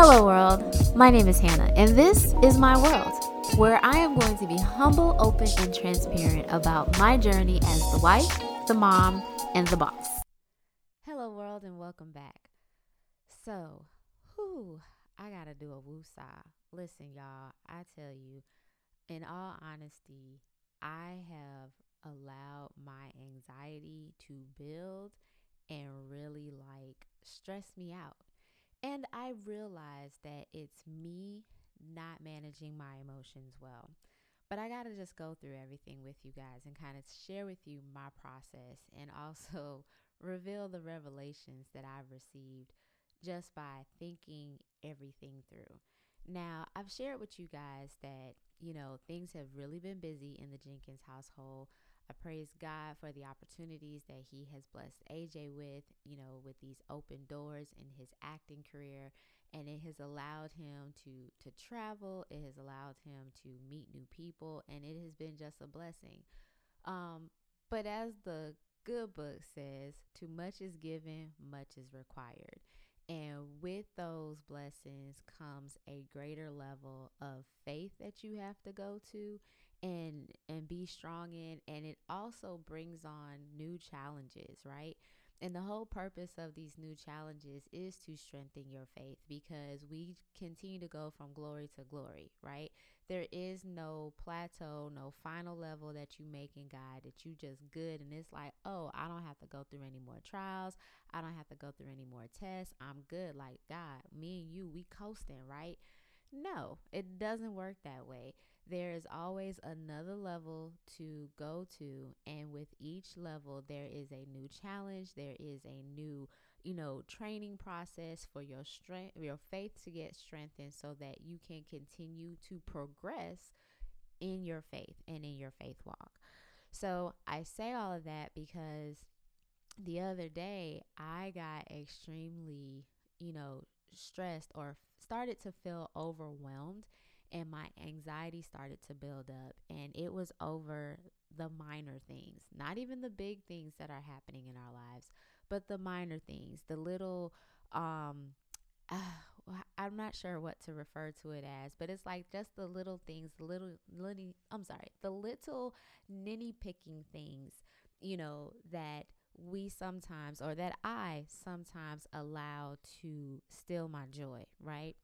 Hello, world. My name is Hannah, and this is my world, where I am going to be humble, open, and transparent about my journey as the wife, the mom, and the boss. Hello, world, and welcome back. So, whew, I gotta do a woosah. Listen, y'all, I tell you, in all honesty, I have allowed my anxiety to build and really like stress me out. And I realize that it's me not managing my emotions well. But I got to just go through everything with you guys and kind of share with you my process and also reveal the revelations that I've received just by thinking everything through. Now, I've shared with you guys that, you know, things have really been busy in the Jenkins household. I praise God for the opportunities that He has blessed AJ with, you know, with these open doors in his acting career. And it has allowed him to to travel. It has allowed him to meet new people, and it has been just a blessing. Um, but as the good book says, too much is given, much is required. And with those blessings comes a greater level of faith that you have to go to and and be strong in and it also brings on new challenges right and the whole purpose of these new challenges is to strengthen your faith because we continue to go from glory to glory, right? There is no plateau, no final level that you make in God that you just good and it's like, oh, I don't have to go through any more trials. I don't have to go through any more tests. I'm good. Like God, me and you, we coasting, right? No, it doesn't work that way there is always another level to go to and with each level there is a new challenge there is a new you know training process for your strength your faith to get strengthened so that you can continue to progress in your faith and in your faith walk. So i say all of that because the other day i got extremely you know stressed or started to feel overwhelmed and my anxiety started to build up and it was over the minor things not even the big things that are happening in our lives but the minor things the little um uh, I'm not sure what to refer to it as, but it's like just the little things, the little, little I'm sorry, the little ninny picking things, you know, that we sometimes, or that I sometimes allow to steal my joy, right?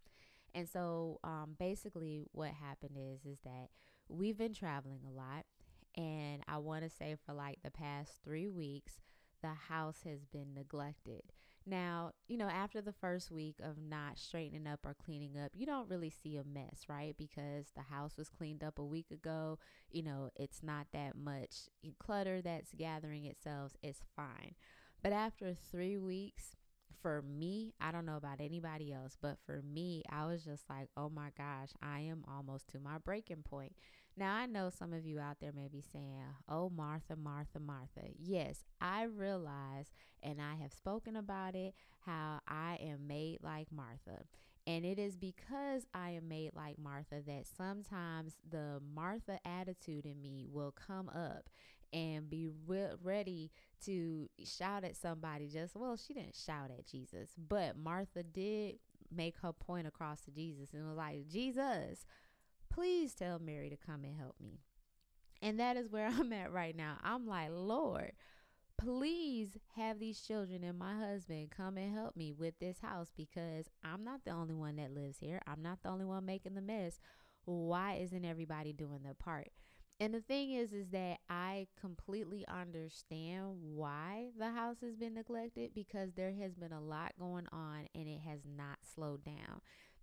And so um, basically what happened is is that we've been traveling a lot and I want to say for like the past 3 weeks the house has been neglected. Now, you know, after the first week of not straightening up or cleaning up, you don't really see a mess, right? Because the house was cleaned up a week ago. You know, it's not that much clutter that's gathering itself. It's fine. But after three weeks, for me, I don't know about anybody else, but for me, I was just like, oh my gosh, I am almost to my breaking point. Now, I know some of you out there may be saying, oh, Martha, Martha, Martha. Yes, I realize, and I have spoken about it, how I am made like Martha. And it is because I am made like Martha that sometimes the Martha attitude in me will come up and be re- ready to shout at somebody just well she didn't shout at jesus but martha did make her point across to jesus and was like jesus please tell mary to come and help me. And that is where i'm at right now. I'm like lord please have these children and my husband come and help me with this house because i'm not the only one that lives here. I'm not the only one making the mess. Why isn't everybody doing their part and the thing is, is that I completely understand why the house has been neglected because there has been a lot going on and it has not slowed down.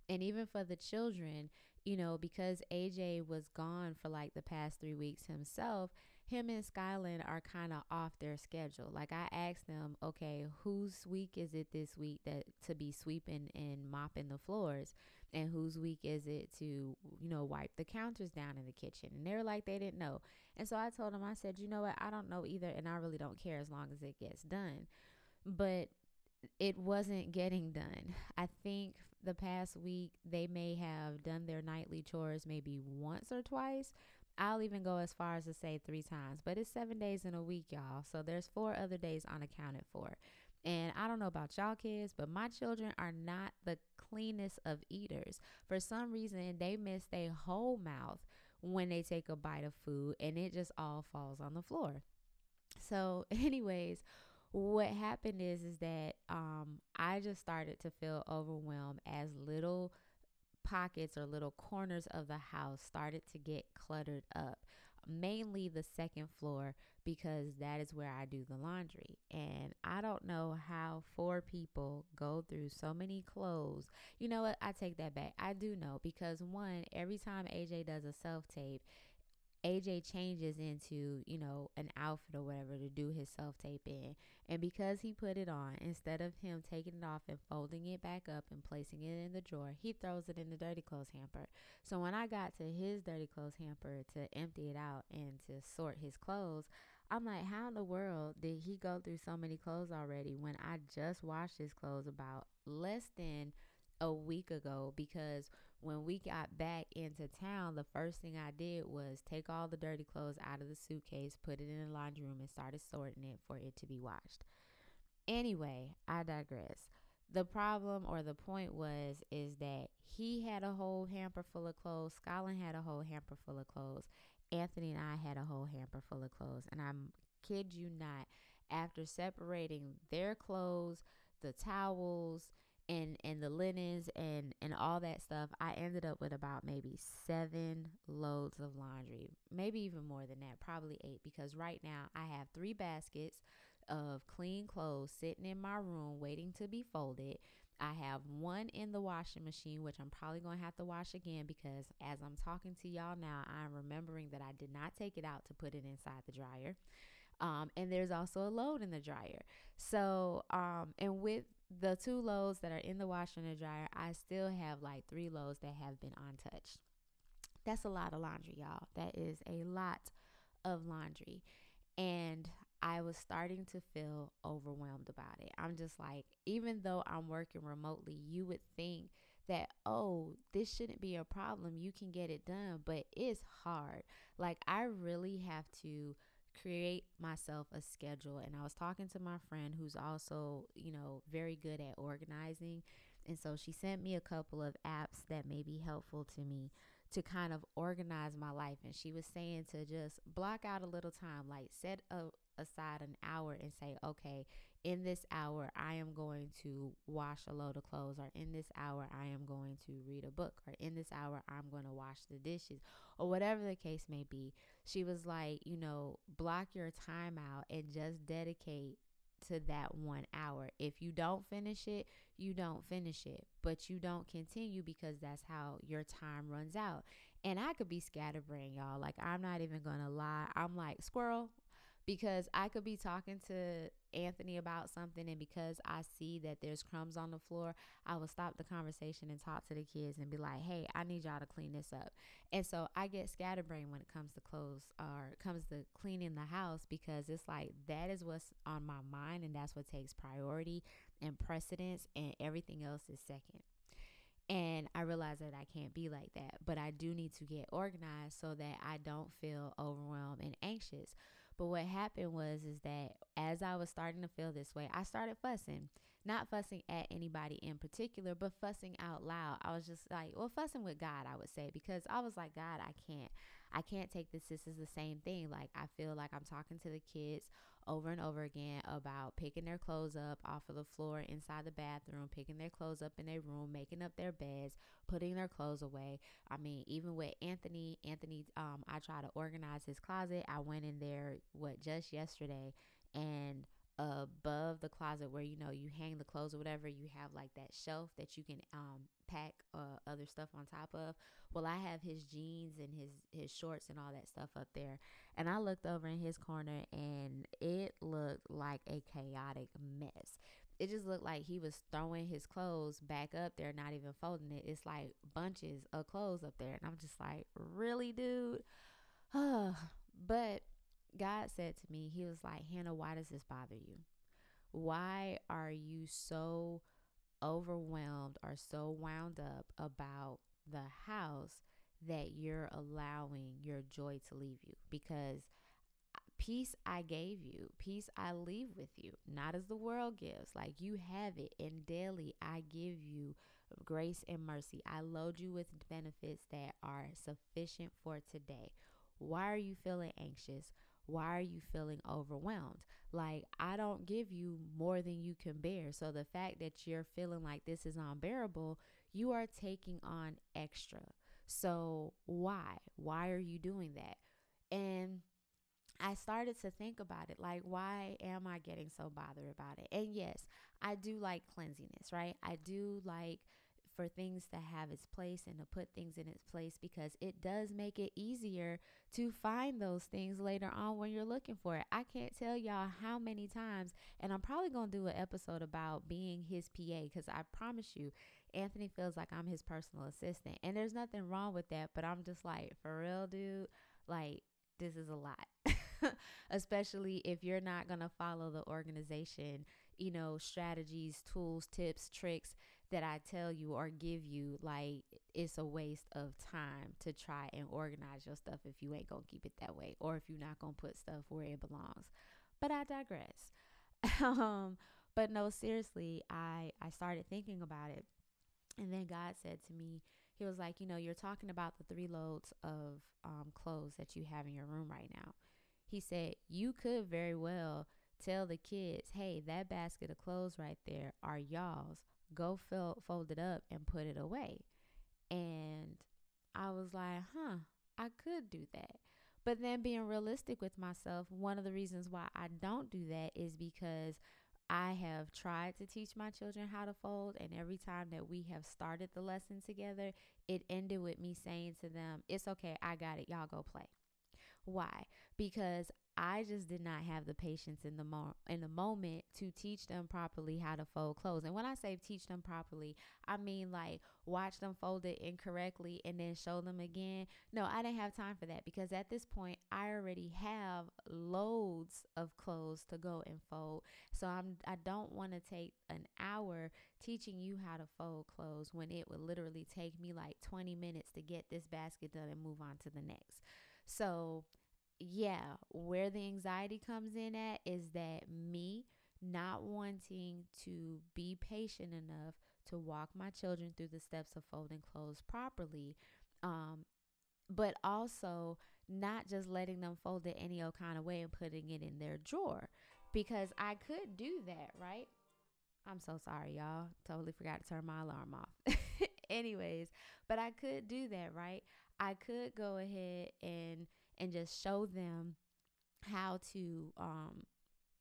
And even for the children, you know, because AJ was gone for like the past three weeks himself, him and Skyland are kind of off their schedule. Like I asked them, okay, whose week is it this week that to be sweeping and mopping the floors? and whose week is it to you know wipe the counters down in the kitchen? And they were like they didn't know. And so i told them i said you know what? I don't know either and i really don't care as long as it gets done. But it wasn't getting done. I think the past week they may have done their nightly chores maybe once or twice I'll even go as far as to say three times, but it's seven days in a week, y'all. So there's four other days unaccounted for. And I don't know about y'all kids, but my children are not the cleanest of eaters. For some reason, they miss their whole mouth when they take a bite of food and it just all falls on the floor. So, anyways, what happened is is that um, I just started to feel overwhelmed as little pockets or little corners of the house started to get cluttered up mainly the second floor because that is where I do the laundry. And I don't know how four people go through so many clothes. You know what? I take that back. I do know because one, every time AJ does a self tape, AJ changes into, you know, an outfit or whatever to do his self tape in. And because he put it on, instead of him taking it off and folding it back up and placing it in the drawer, he throws it in the dirty clothes hamper. So when I got to his dirty clothes hamper to empty it out and to sort his clothes, I'm like, how in the world did he go through so many clothes already when I just washed his clothes about less than a week ago because when we got back into town, the first thing I did was take all the dirty clothes out of the suitcase, put it in the laundry room, and started sorting it for it to be washed. Anyway, I digress. The problem or the point was is that he had a whole hamper full of clothes, Skyland had a whole hamper full of clothes, Anthony and I had a whole hamper full of clothes, and I'm kid you not, after separating their clothes, the towels, and and the linens and and all that stuff i ended up with about maybe seven loads of laundry maybe even more than that probably eight because right now i have three baskets of clean clothes sitting in my room waiting to be folded I have one in the washing machine, which I'm probably going to have to wash again because as I'm talking to y'all now, I'm remembering that I did not take it out to put it inside the dryer. Um, and there's also a load in the dryer. So, um, and with the two loads that are in the washer and the dryer, I still have like three loads that have been untouched. That's a lot of laundry, y'all. That is a lot of laundry. And I was starting to feel overwhelmed about it. I'm just like, even though I'm working remotely, you would think that, oh, this shouldn't be a problem. You can get it done, but it's hard. Like, I really have to create myself a schedule and I was talking to my friend who's also, you know, very good at organizing. And so she sent me a couple of apps that may be helpful to me to kind of organize my life and she was saying to just block out a little time like set a, aside an hour and say, okay, in this hour, I am going to wash a load of clothes, or in this hour, I am going to read a book, or in this hour, I'm going to wash the dishes, or whatever the case may be. She was like, you know, block your time out and just dedicate to that one hour. If you don't finish it, you don't finish it, but you don't continue because that's how your time runs out. And I could be scatterbrained, y'all. Like, I'm not even gonna lie. I'm like, squirrel, because I could be talking to Anthony about something and because I see that there's crumbs on the floor, I will stop the conversation and talk to the kids and be like, "Hey, I need y'all to clean this up." And so I get scatterbrained when it comes to clothes or it comes to cleaning the house because it's like that is what's on my mind and that's what takes priority and precedence and everything else is second. And I realize that I can't be like that, but I do need to get organized so that I don't feel overwhelmed and anxious. But what happened was is that as I was starting to feel this way, I started fussing. Not fussing at anybody in particular, but fussing out loud. I was just like, well, fussing with God, I would say, because I was like, God, I can't. I can't take this. This is the same thing. Like I feel like I'm talking to the kids over and over again about picking their clothes up off of the floor inside the bathroom, picking their clothes up in their room, making up their beds, putting their clothes away. I mean, even with Anthony, Anthony, um, I try to organize his closet. I went in there what just yesterday and above the closet where you know you hang the clothes or whatever you have like that shelf that you can um pack uh, other stuff on top of. Well i have his jeans and his his shorts and all that stuff up there. And i looked over in his corner and it looked like a chaotic mess. It just looked like he was throwing his clothes back up there not even folding it. It's like bunches of clothes up there. And i'm just like really dude? But God said to me, He was like, Hannah, why does this bother you? Why are you so overwhelmed or so wound up about the house that you're allowing your joy to leave you? Because uh, Peace I gave you, peace I leave with you, not as the world gives. Like you have it, and daily I give you grace and mercy. I load you with benefits that are sufficient for today. Why are you feeling anxious? Why are you feeling overwhelmed? Like, I don't give you more than you can bear. So, the fact that you're feeling like this is unbearable, you are taking on extra. So, why? Why are you doing that? And I started to think about it like, why am I getting so bothered about it? And yes, I do like cleansiness, right? I do like for things to have its place and to put things in its place because it does make it easier to find those things later on when you're looking for it. I can't tell y'all how many times, and I'm probably going to do an episode about being his PA because I promise you, Anthony feels like I'm his personal assistant. And there's nothing wrong with that, but I'm just like, for real, dude, like, this is a lot. especially if you're not going to follow the organization, you know, strategies, tools, tips, tricks that I tell you or give you. Like, it's a waste of time to try and organize your stuff if you ain't to keep it that way or if you're not to put stuff where it belongs. But I digress. um, but no, seriously, I, I started thinking about it. And then God said to me, He was like, You know, you're talking about the three loads of um, clothes that you have in your room right now. He said, You could very well tell the kids, Hey, that basket of clothes right there are y'all's. Go fold it up and put it away. And I was like, Huh, I could do that. But then being realistic with myself, one of the reasons why I don't do that is because I have tried to teach my children how to fold, and every time that we have started the lesson together, it ended with me saying to them, It's okay, I got it, y'all go play. Why? Because I just did not have the patience in the mo- in the moment to teach them properly how to fold clothes. And when I say teach them properly, I mean like watch them fold it incorrectly and then show them again. No, I didn't have time for that because at this point I already have loads of clothes to go and fold. So I'm I don't want to take an hour teaching you how to fold clothes when it would literally take me like 20 minutes to get this basket done and move on to the next. So yeah, where the anxiety comes in at is that me not wanting to be patient enough to walk my children through the steps of folding clothes properly. Um, but also not just letting them fold it any old kind of way and putting it in their drawer because I could do that, right? I'm so sorry, y'all. Totally forgot to turn my alarm off. Anyways, but I could do that, right? I could go ahead and and just show them how to um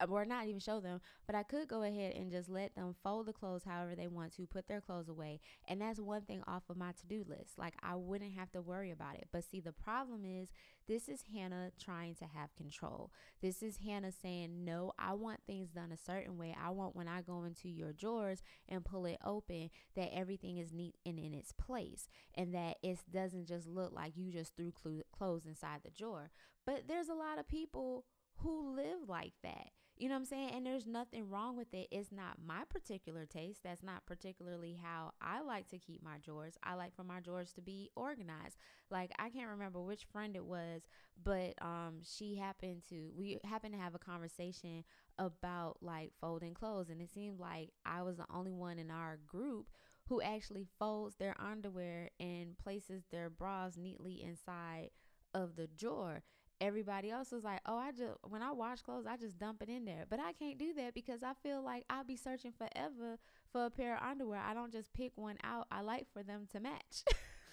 Uh, or not even show them, but I could go ahead and just let them fold the clothes however they want to, put their clothes away. And that's one thing off of my to do list. Like I wouldn't have to worry about it. But see, the problem is this is Hannah trying to have control. This is Hannah saying, No, I want things done a certain way. I want when I go into your drawers and pull it open that everything is neat and in its place and that it doesn't just look like you just threw clothes inside the drawer. But there's a lot of people who live like that. You know what I'm saying? And there's nothing wrong with it. It's not my particular taste. That's not particularly how I like to keep my drawers. I like for my drawers to be organized. Like I can't remember which friend it was, but um she happened to we happened to have a conversation about like folding clothes and it seemed like I was the only one in our group who actually folds their underwear and places their bras neatly inside of the drawer everybody else was like, oh, I just, when I wash clothes, I just dump it in there. But I can't do that because I feel like I'll be searching forever for a pair of underwear. I don't just pick one out. I like for them to match.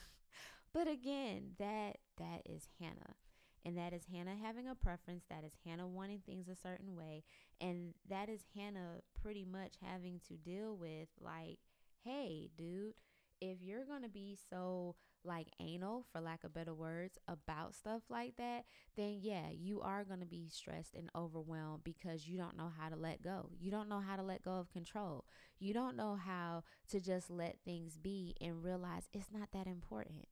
but again, that, that is Hannah. And that is Hannah having a preference. That is Hannah wanting things a certain way. And that is Hannah pretty much having to deal with, like, hey, dude, if you're going to be so like anal for lack of better words about stuff like that then yeah you are going to be stressed and overwhelmed because you don't know how to let go. You don't know how to let go of control. You don't know how to just let things be and realize it's not that important.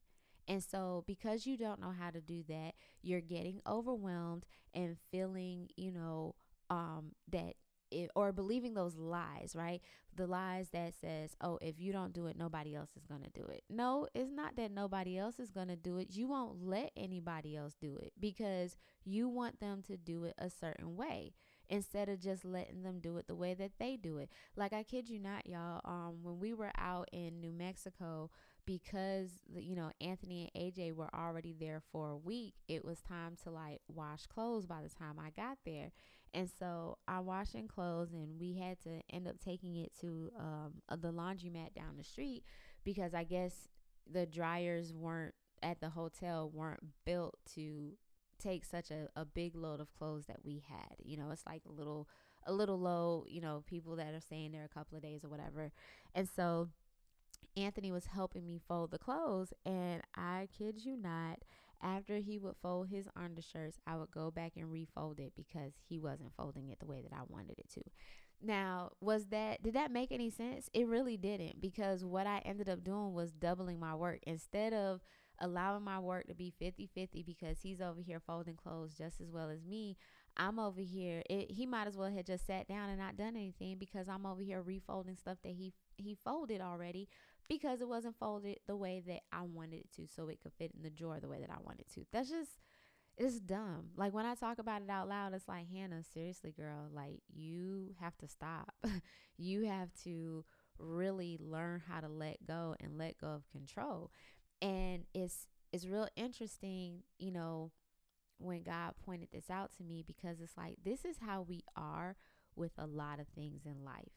And so, because you don't know how to do that, you're getting overwhelmed and feeling, you know, um, that it, or believing those lies, right? The lies that says, "Oh, if you don't do it, nobody else is going to do it." No, it's not that nobody else is going to do it. You won't let anybody else do it because you want them to do it a certain way instead of just letting them do it the way that they do it. Like I kid you not, y'all, um when we were out in New Mexico because you know Anthony and AJ were already there for a week, it was time to like wash clothes by the time I got there. And so I was washing clothes, and we had to end up taking it to um, the laundromat down the street because I guess the dryers weren't at the hotel weren't built to take such a, a big load of clothes that we had. You know, it's like a little a little low, you know, people that are staying there a couple of days or whatever. And so Anthony was helping me fold the clothes and I kid you not, after he would fold his undershirts, I would go back and refold it because he wasn't folding it the way that I wanted it to. Now, was that did that make any sense? It really didn't because what I ended up doing was doubling my work instead of allowing my work to be 50-50 because he's over here folding clothes just as well as me. I'm over here. It, he might as well have just sat down and not done anything because I'm over here refolding stuff that he he folded already because it wasn't folded the way that I wanted it to so it could fit in the drawer the way that I wanted to. That's just it's dumb. Like when I talk about it out loud, it's like, Hannah, seriously, girl, like you have to stop. you have to really learn how to let go and let go of control. And it's it's real interesting, you know, when God pointed this out to me because it's like this is how we are with a lot of things in life.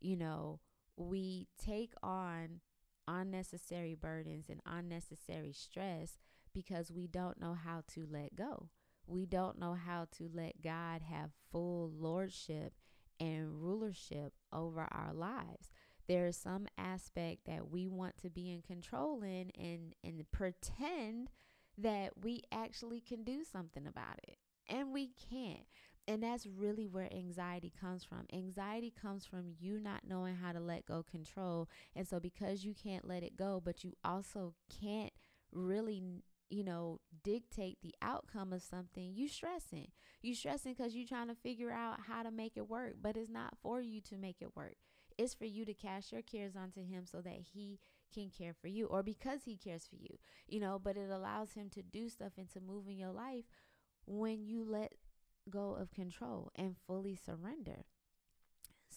You know, we take on unnecessary burdens and unnecessary stress because we don't know how to let go. We don't know how to let God have full lordship and rulership over our lives. There is some aspect that we want to be in control in and and pretend that we actually can do something about it. And we can't. And that's really where anxiety comes from. Anxiety comes from you not knowing how to let go control. And so, because you can't let it go, but you also can't really you know, dictate the outcome of something, you stressing. You stressing because you're trying to figure out how to make it work, but it's not for you to make it work. It's for you to cast your cares onto him so that he can care for you or because he cares for you, you know, but it allows him to do stuff and to move in your life when you let go of control and fully surrender.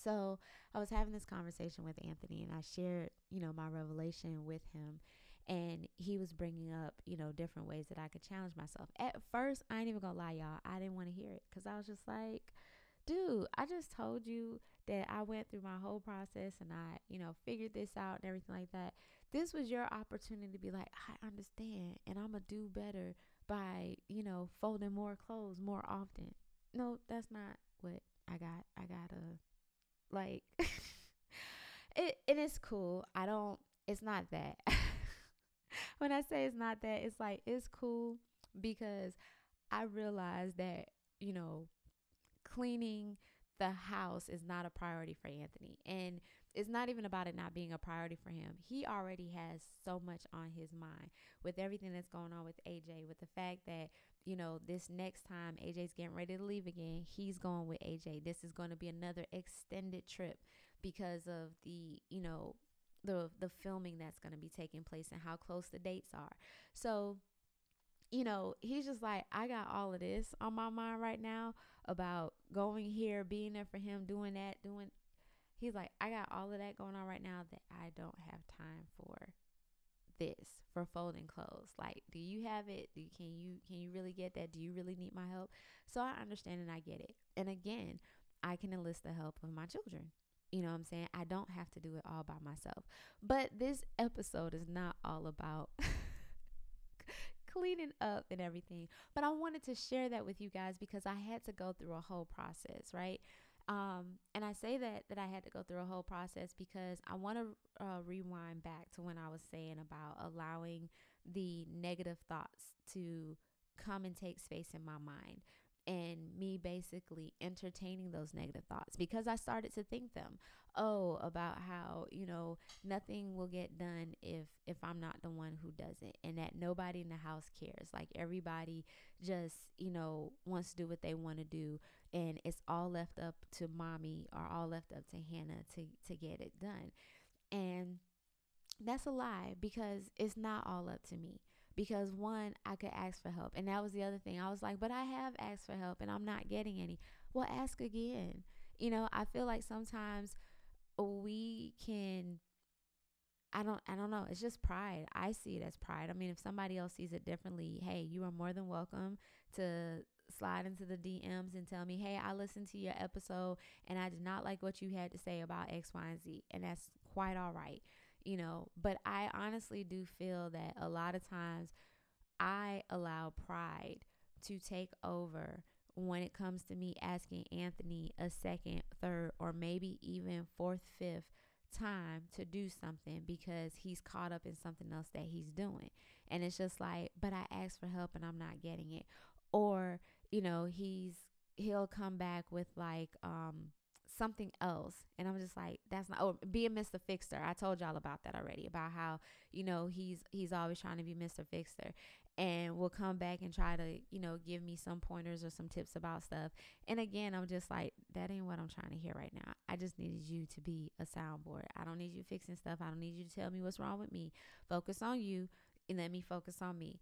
So I was having this conversation with Anthony and I shared, you know, my revelation with him. And he was bringing up, you know, different ways that I could challenge myself. At first, I ain't even gonna lie, y'all. I didn't want to hear it because I was just like, dude, I just told you that I went through my whole process and I, you know, figured this out and everything like that. This was your opportunity to be like, I understand and I'm gonna do better by, you know, folding more clothes more often. No, that's not what I got. I got a like it and it's cool. I don't it's not that. when I say it's not that, it's like it's cool because I realize that, you know, cleaning the house is not a priority for Anthony. And it's not even about it not being a priority for him. He already has so much on his mind with everything that's going on with AJ, with the fact that, you know, this next time AJ's getting ready to leave again, he's going with AJ. This is going to be another extended trip because of the, you know, the the filming that's going to be taking place and how close the dates are. So, you know, he's just like, I got all of this on my mind right now about going here, being there for him, doing that, doing he's like, I got all of that going on right now that I don't have time for this for folding clothes. Like do you have it? Do, can you can you really get that? Do you really need my help? So i understand and i get it. And again i can enlist the help of my children. You know what i'm saying? I don't have to do it all by myself. But this episode is not all about cleaning up and everything. But i wanted to share that with you guys because i had to go through a whole process right um, and I say that that I had to go through a whole process because I want to uh, rewind back to when I was saying about allowing the negative thoughts to come and take space in my mind and me basically entertaining those negative thoughts because I started to think them. Oh, about how, you know, nothing will get done if if I'm not the one who does it and that nobody in the house cares. Like everybody just, you know, wants to do what they want to do and it's all left up to mommy or all left up to Hannah to to get it done. And that's a lie because it's not all up to me. Because one, I could ask for help. And that was the other thing. I was like, but I have asked for help and I'm not getting any. Well, ask again. You know, I feel like sometimes we can I don't I don't know. It's just pride. I see it as pride. I mean, if somebody else sees it differently, hey, you are more than welcome to slide into the DMs and tell me, "Hey, I listened to your episode and I did not like what you had to say about X, Y, and Z." And that's quite all right. You know, but I honestly do feel that a lot of times I allow pride to take over when it comes to me asking Anthony a second, third, or maybe even fourth, fifth time to do something because he's caught up in something else that he's doing. And it's just like, but I asked for help and I'm not getting it. Or, you know, he's he'll come back with like um something else. And i'm just like that's not oh be a mr fixer. I told y'all about that already about how you know he's he's always trying to be mr fixer and will come back and try to you know give me some pointers or some tips about stuff. And again i'm just like that ain't what i'm trying to hear right now. I just needed you to be a soundboard. I don't need you fixing stuff. I don't need you to tell me what's wrong with me. Focus on you and let me focus on me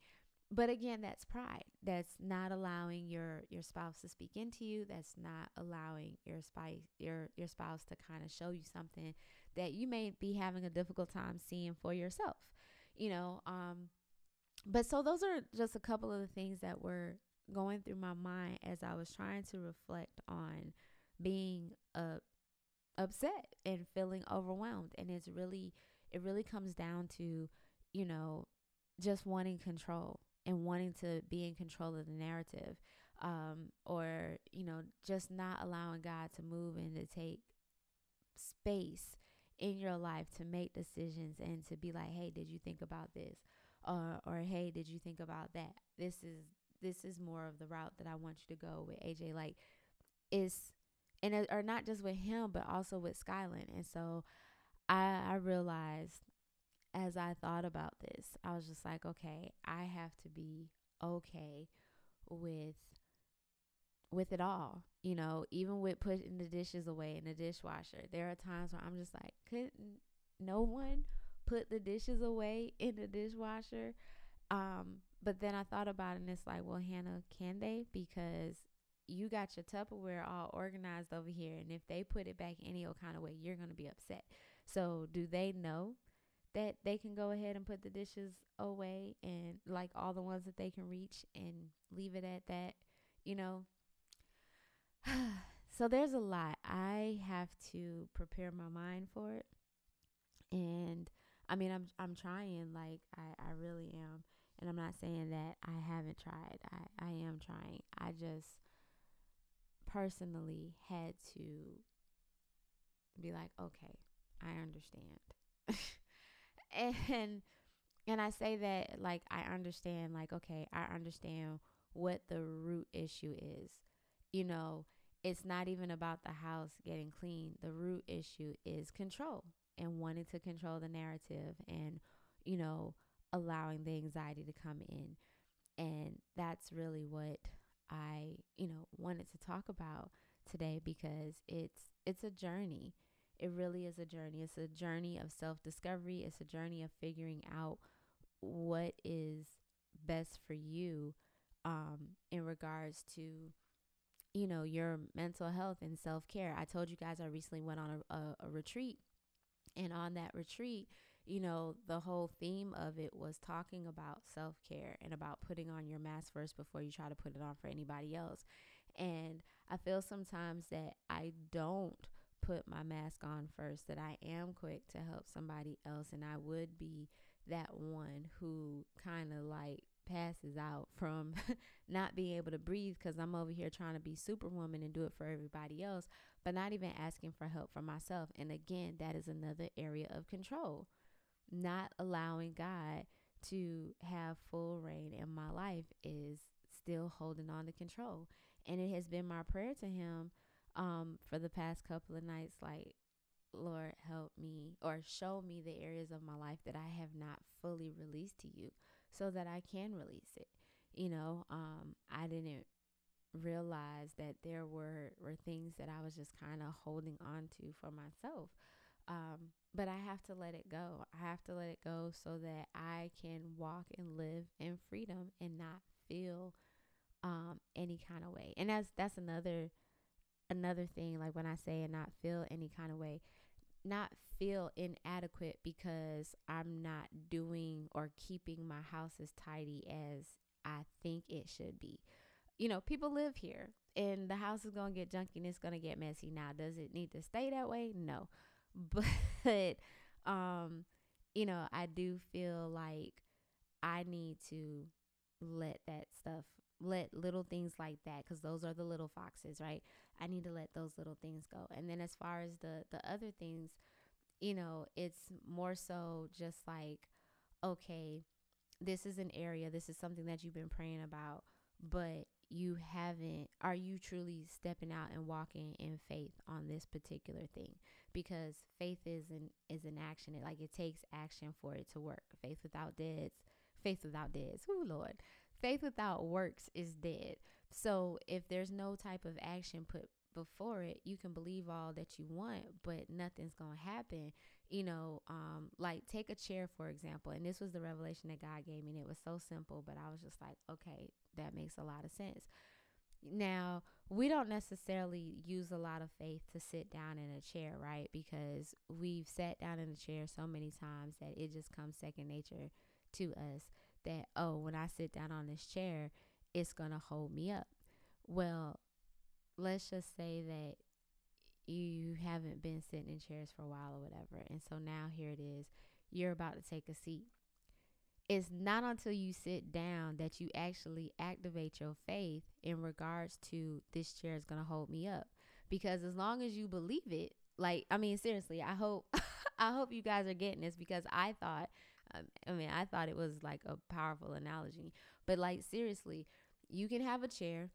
but again that's pride. That's not allowing your your spouse to speak into you. That's not allowing your spouse your your spouse to kind of show you something that you may be having a difficult time seeing for yourself you know um but so those are just a couple of the things that were going through my mind as I was trying to reflect on being uh, upset and feeling overwhelmed. And it's really it really comes down to you know just wanting control and wanting to be in control of the narrative um, or you know just not allowing god to move and to take space in your life to make decisions and to be like hey did you think about this? Or or hey did you think about that? This is this is more of the route that i want you to go with aj like is and it, or not just with him but also with skyland. And so i i realized as i thought about this i was just like okay i have to be okay with with it all you know even with putting the dishes away in the dishwasher there are times where i'm just like couldn't no one put the dishes away in the dishwasher. Um, but then I thought about it and it's like, well, Hannah, can they? Because you got your Tupperware all organized over here. And if they put it back any old kind of way, you're going to be upset. So do they know that they can go ahead and put the dishes away and like all the ones that they can reach and leave it at that, you know? so there's a lot. I have to prepare my mind for it. And I mean, I'm I'm trying. Like I I really am, and I'm not saying that I haven't tried. I I am trying. I just personally had to be like, okay, I understand, and and I say that like I understand. Like okay, I understand what the root issue is. You know, it's not even about the house getting clean. The root issue is control and wanting to control the narrative and, you know, allowing the anxiety to come in. And that's really what I, you know, wanted to talk about today because it's it's a journey. It really is a journey. It's a journey of self-discovery. It's a journey of figuring out what is best for you um, in regards to you know your mental health and self-care i told you guys i recently went on a, a, a retreat and on that retreat, you know, the whole theme of it was talking about self care and about putting on your mask first before you try to put it on for anybody else. And I feel sometimes that I don't put my mask on first, that I am quick to help somebody else. And I would be that one who kind of like passes out from not being able to breathe because I'm over here trying to be superwoman and do it for everybody else, but not even asking for help for myself. And again, that is another area of control, not allowing God to have full reign in my life is still holding on to control. And it has been my prayer to Him um, for the past couple of nights, like, Lord, help me or show me the areas of my life that I have not fully released to you so that I can release it. You know, um, I didn't realize that there were were things that I was just kind of holding on to for myself. Um, but I have to let it go. I have to let it go so that I can walk and live in freedom and not feel um, any kind of way. And that's that's another another thing. Like when I say and not feel any kind of way, not feel inadequate because I'm not doing or keeping my house as tidy as I think it should be. You know, people live here and the house is going to get junky and it's going to get messy. Now, does it need to stay that way? No. But um you know, I do feel like I need to let that stuff let little things like that because those are the little foxes right? I need to let those little things go. And then as far as the the other things you know it's more so just like okay this is an area this is something that you've been praying about but you haven't are you truly stepping out and walking in faith on this particular thing? Because faith is an is an action. It like it takes action for it to work. Faith without deeds faith without deeds oh lord faith without works is dead. So if there's no type of action put before it, you can believe all that you want, but nothing's going to happen. You know, um, like take a chair, for example. And this was the revelation that God gave me. And it was so simple, but I was just like, okay, that makes a lot of sense. Now, we don't necessarily use a lot of faith to sit down in a chair, right? Because we've sat down in a chair so many times that it just comes second nature to us that, oh, when I sit down on this chair, it's going to hold me up. Well, let's just say that you haven't been sitting in chairs for a while or whatever. And so now here it is. You're about to take a seat. It's not until you sit down that you actually activate your faith in regards to this chair is going to hold me up. Because as long as you believe it, like, I mean, seriously, I hope. I hope you guys are getting this because I thought I mean, I thought it was like a powerful analogy, but like seriously, you can have a chair,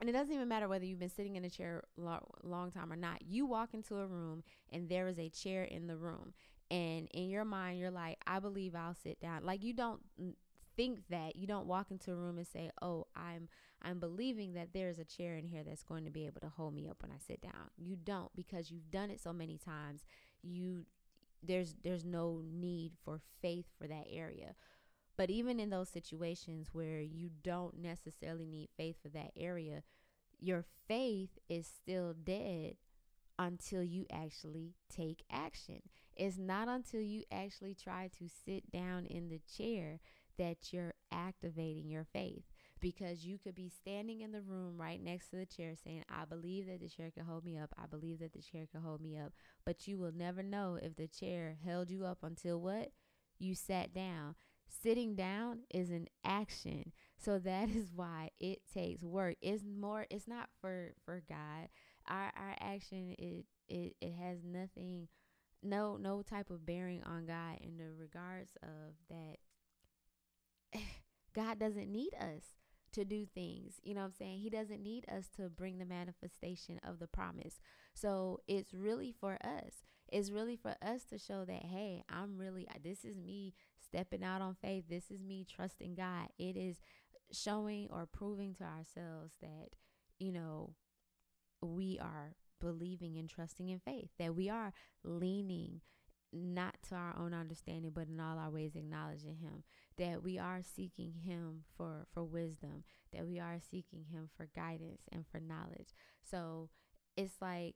and it doesn't even matter whether you've been sitting in a chair lo- long time or not. You walk into a room and there is a chair in the room, and in your mind, you're like, I believe I'll sit down. Like you don't think that you don't walk into a room and say oh i'm i'm believing that there's a chair in here that's going to be able to hold me up when i sit down you don't because you've done it so many times you there's there's no need for faith for that area. But even in those situations where you don't necessarily need faith for that area your faith is still dead until you actually take action. It's not until you actually try to sit down in the chair that you're activating your faith because you could be standing in the room right next to the chair saying, I believe that the chair can hold me up. I believe that the chair can hold me up. But you will never know if the chair held you up until what? You sat down. Sitting down is an action. So that is why it takes work. It's more it's not for for God. Our our action it it, it has nothing no no type of bearing on God in the regards of that God doesn't need us to do things. You know what I'm saying? He doesn't need us to bring the manifestation of the promise. So it's really for us. It's really for us to show that, hey, I'm really, this is me stepping out on faith. This is me trusting God. It is showing or proving to ourselves that, you know, we are believing and trusting in faith, that we are leaning not to our own understanding, but in all our ways acknowledging Him. That we are seeking Him for for wisdom. That we are seeking Him for guidance and for knowledge. So it's like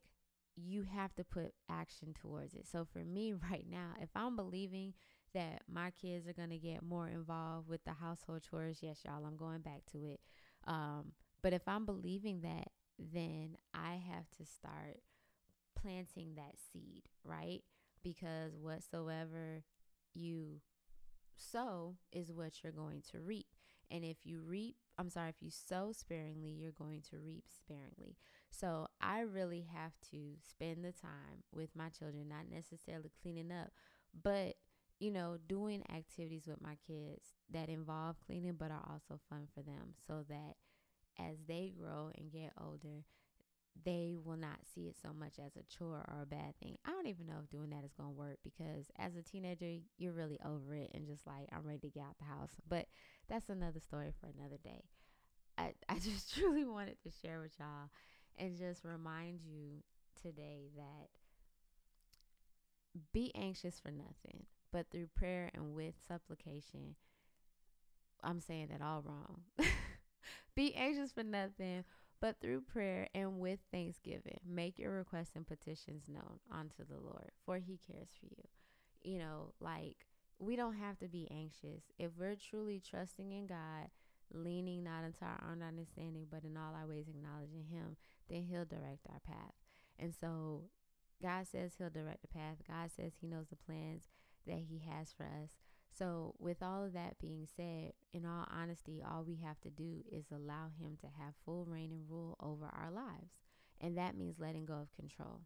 you have to put action towards it. So for me right now, if I'm believing that my kids are gonna get more involved with the household chores, yes, y'all, I'm going back to it. Um, but if I'm believing that, then I have to start planting that seed, right? Because whatsoever you sow is what you're going to reap. And if you reap, I'm sorry, if you sow sparingly, you're going to reap sparingly. So I really have to spend the time with my children, not necessarily cleaning up, but you know, doing activities with my kids that involve cleaning but are also fun for them so that as they grow and get older, they will not see it so much as a chore or a bad thing. I don't even know if doing that is going to work because as a teenager, you're really over it and just like, I'm ready to get out the house. But that's another story for another day. I, I just truly wanted to share with y'all and just remind you today that be anxious for nothing, but through prayer and with supplication. I'm saying that all wrong. be anxious for nothing, but through prayer and with thanksgiving, make your requests and petitions known unto the Lord, for he cares for you. You know, like we don't have to be anxious. If we're truly trusting in God, leaning not into our own understanding, but in all our ways acknowledging Him, then He'll direct our path. And so God says He'll direct the path. God says He knows the plans that He has for us. So, with all of that being said, in all honesty, all we have to do is allow Him to have full reign and rule over our lives. And that means letting go of control.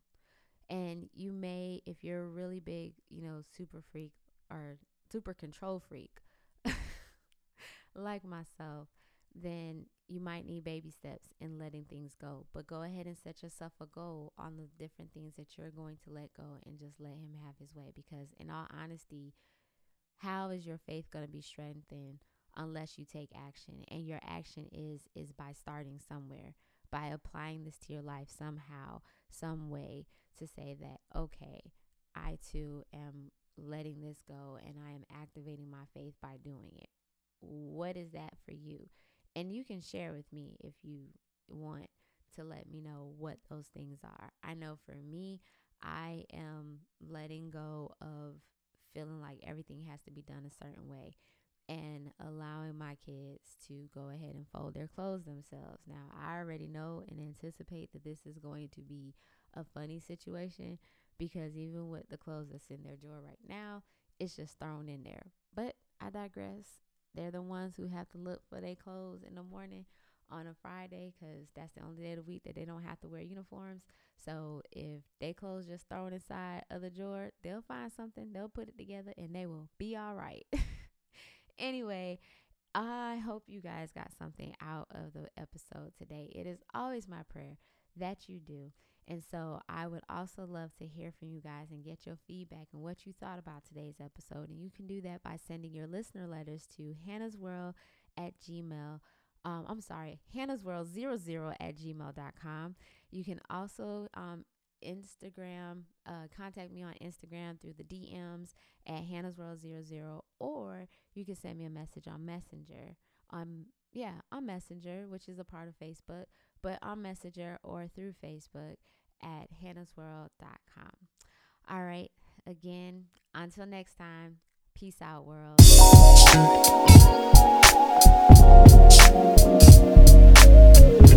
And you may, if you're a really big, you know, super freak or super control freak, like myself, then you might need baby steps in letting things go. But go ahead and set yourself a goal on the different things that you're going to let go and just let Him have His way. Because, in all honesty, how is your faith going to be strengthened unless you take action? And your action is is by starting somewhere, by applying this to your life somehow, some way to say that okay, I too am letting this go and I am activating my faith by doing it. What is that for you? And you can share with me if you want to let me know what those things are. I know for me, I am letting go of feeling like everything has to be done a certain way and allowing my kids to go ahead and fold their clothes themselves. Now, I already know and anticipate that this is going to be a funny situation because even with the clothes that's in their drawer right now, it's just thrown in there. But I digress. They're the ones who have to look for their clothes in the morning on a Friday because that's the only day of the week that they don't have to wear uniforms. So if they clothes just thrown inside of the drawer, they'll find something, they'll put it together, and they will be all right. anyway, I hope you guys got something out of the episode today. It is always my prayer that you do. And so I would also love to hear from you guys and get your feedback and what you thought about today's episode. And you can do that by sending your listener letters to Hannah's World at Gmail. Um, I'm sorry, Hannah's World 00 at gmail.com. You can also um, Instagram, uh, contact me on Instagram through the DMs at Hannah's World 00, or you can send me a message on Messenger. On yeah, on Messenger, which is a part of Facebook, but on Messenger or through Facebook at hannahsworld.com. All right, again, until next time, peace out, world. うん。